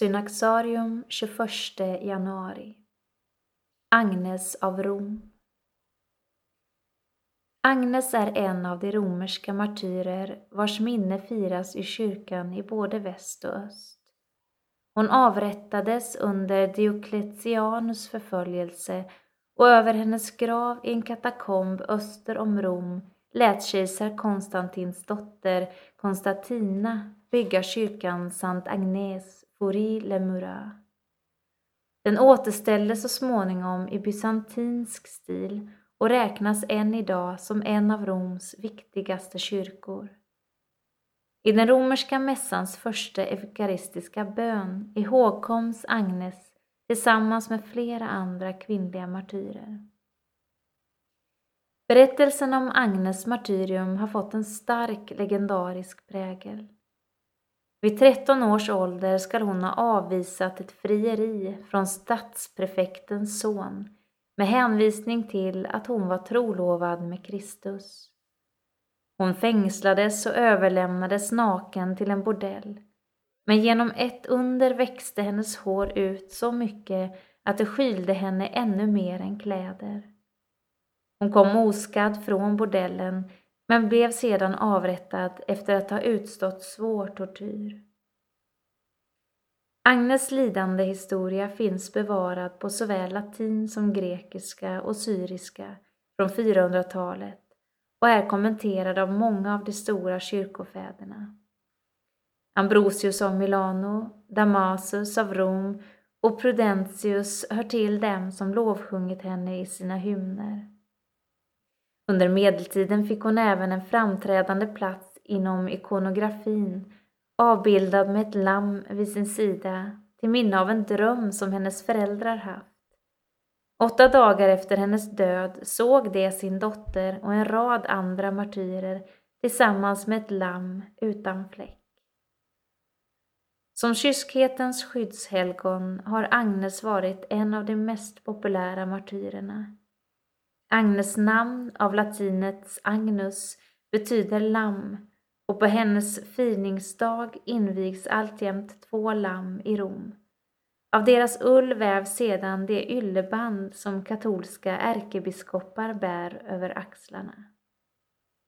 Synaxarium 21 januari Agnes av Rom Agnes är en av de romerska martyrer vars minne firas i kyrkan i både väst och öst. Hon avrättades under Diocletianus förföljelse och över hennes grav i en katakomb öster om Rom lät kejsar Konstantins dotter Konstantina bygga kyrkan Sant Agnes Fori le Murat. Den återställdes så småningom i bysantinsk stil och räknas än idag som en av Roms viktigaste kyrkor. I den romerska mässans första eukaristiska bön ihågkoms Agnes tillsammans med flera andra kvinnliga martyrer. Berättelsen om Agnes martyrium har fått en stark legendarisk prägel. Vid 13 års ålder skall hon ha avvisat ett frieri från stadsprefektens son med hänvisning till att hon var trolovad med Kristus. Hon fängslades och överlämnades naken till en bordell. Men genom ett under växte hennes hår ut så mycket att det skylde henne ännu mer än kläder. Hon kom oskadd från bordellen men blev sedan avrättad efter att ha utstått svår tortyr. Agnes lidande historia finns bevarad på såväl latin som grekiska och syriska från 400-talet och är kommenterad av många av de stora kyrkofäderna. Ambrosius av Milano, Damasus av Rom och Prudentius hör till dem som lovsjungit henne i sina hymner. Under medeltiden fick hon även en framträdande plats inom ikonografin, avbildad med ett lamm vid sin sida till minne av en dröm som hennes föräldrar haft. Åtta dagar efter hennes död såg de sin dotter och en rad andra martyrer tillsammans med ett lamm utan fläck. Som kyskhetens skyddshelgon har Agnes varit en av de mest populära martyrerna. Agnes namn av latinets agnus betyder lamm och på hennes firningsdag invigs alltjämt två lamm i Rom. Av deras ull vävs sedan det ylleband som katolska ärkebiskopar bär över axlarna.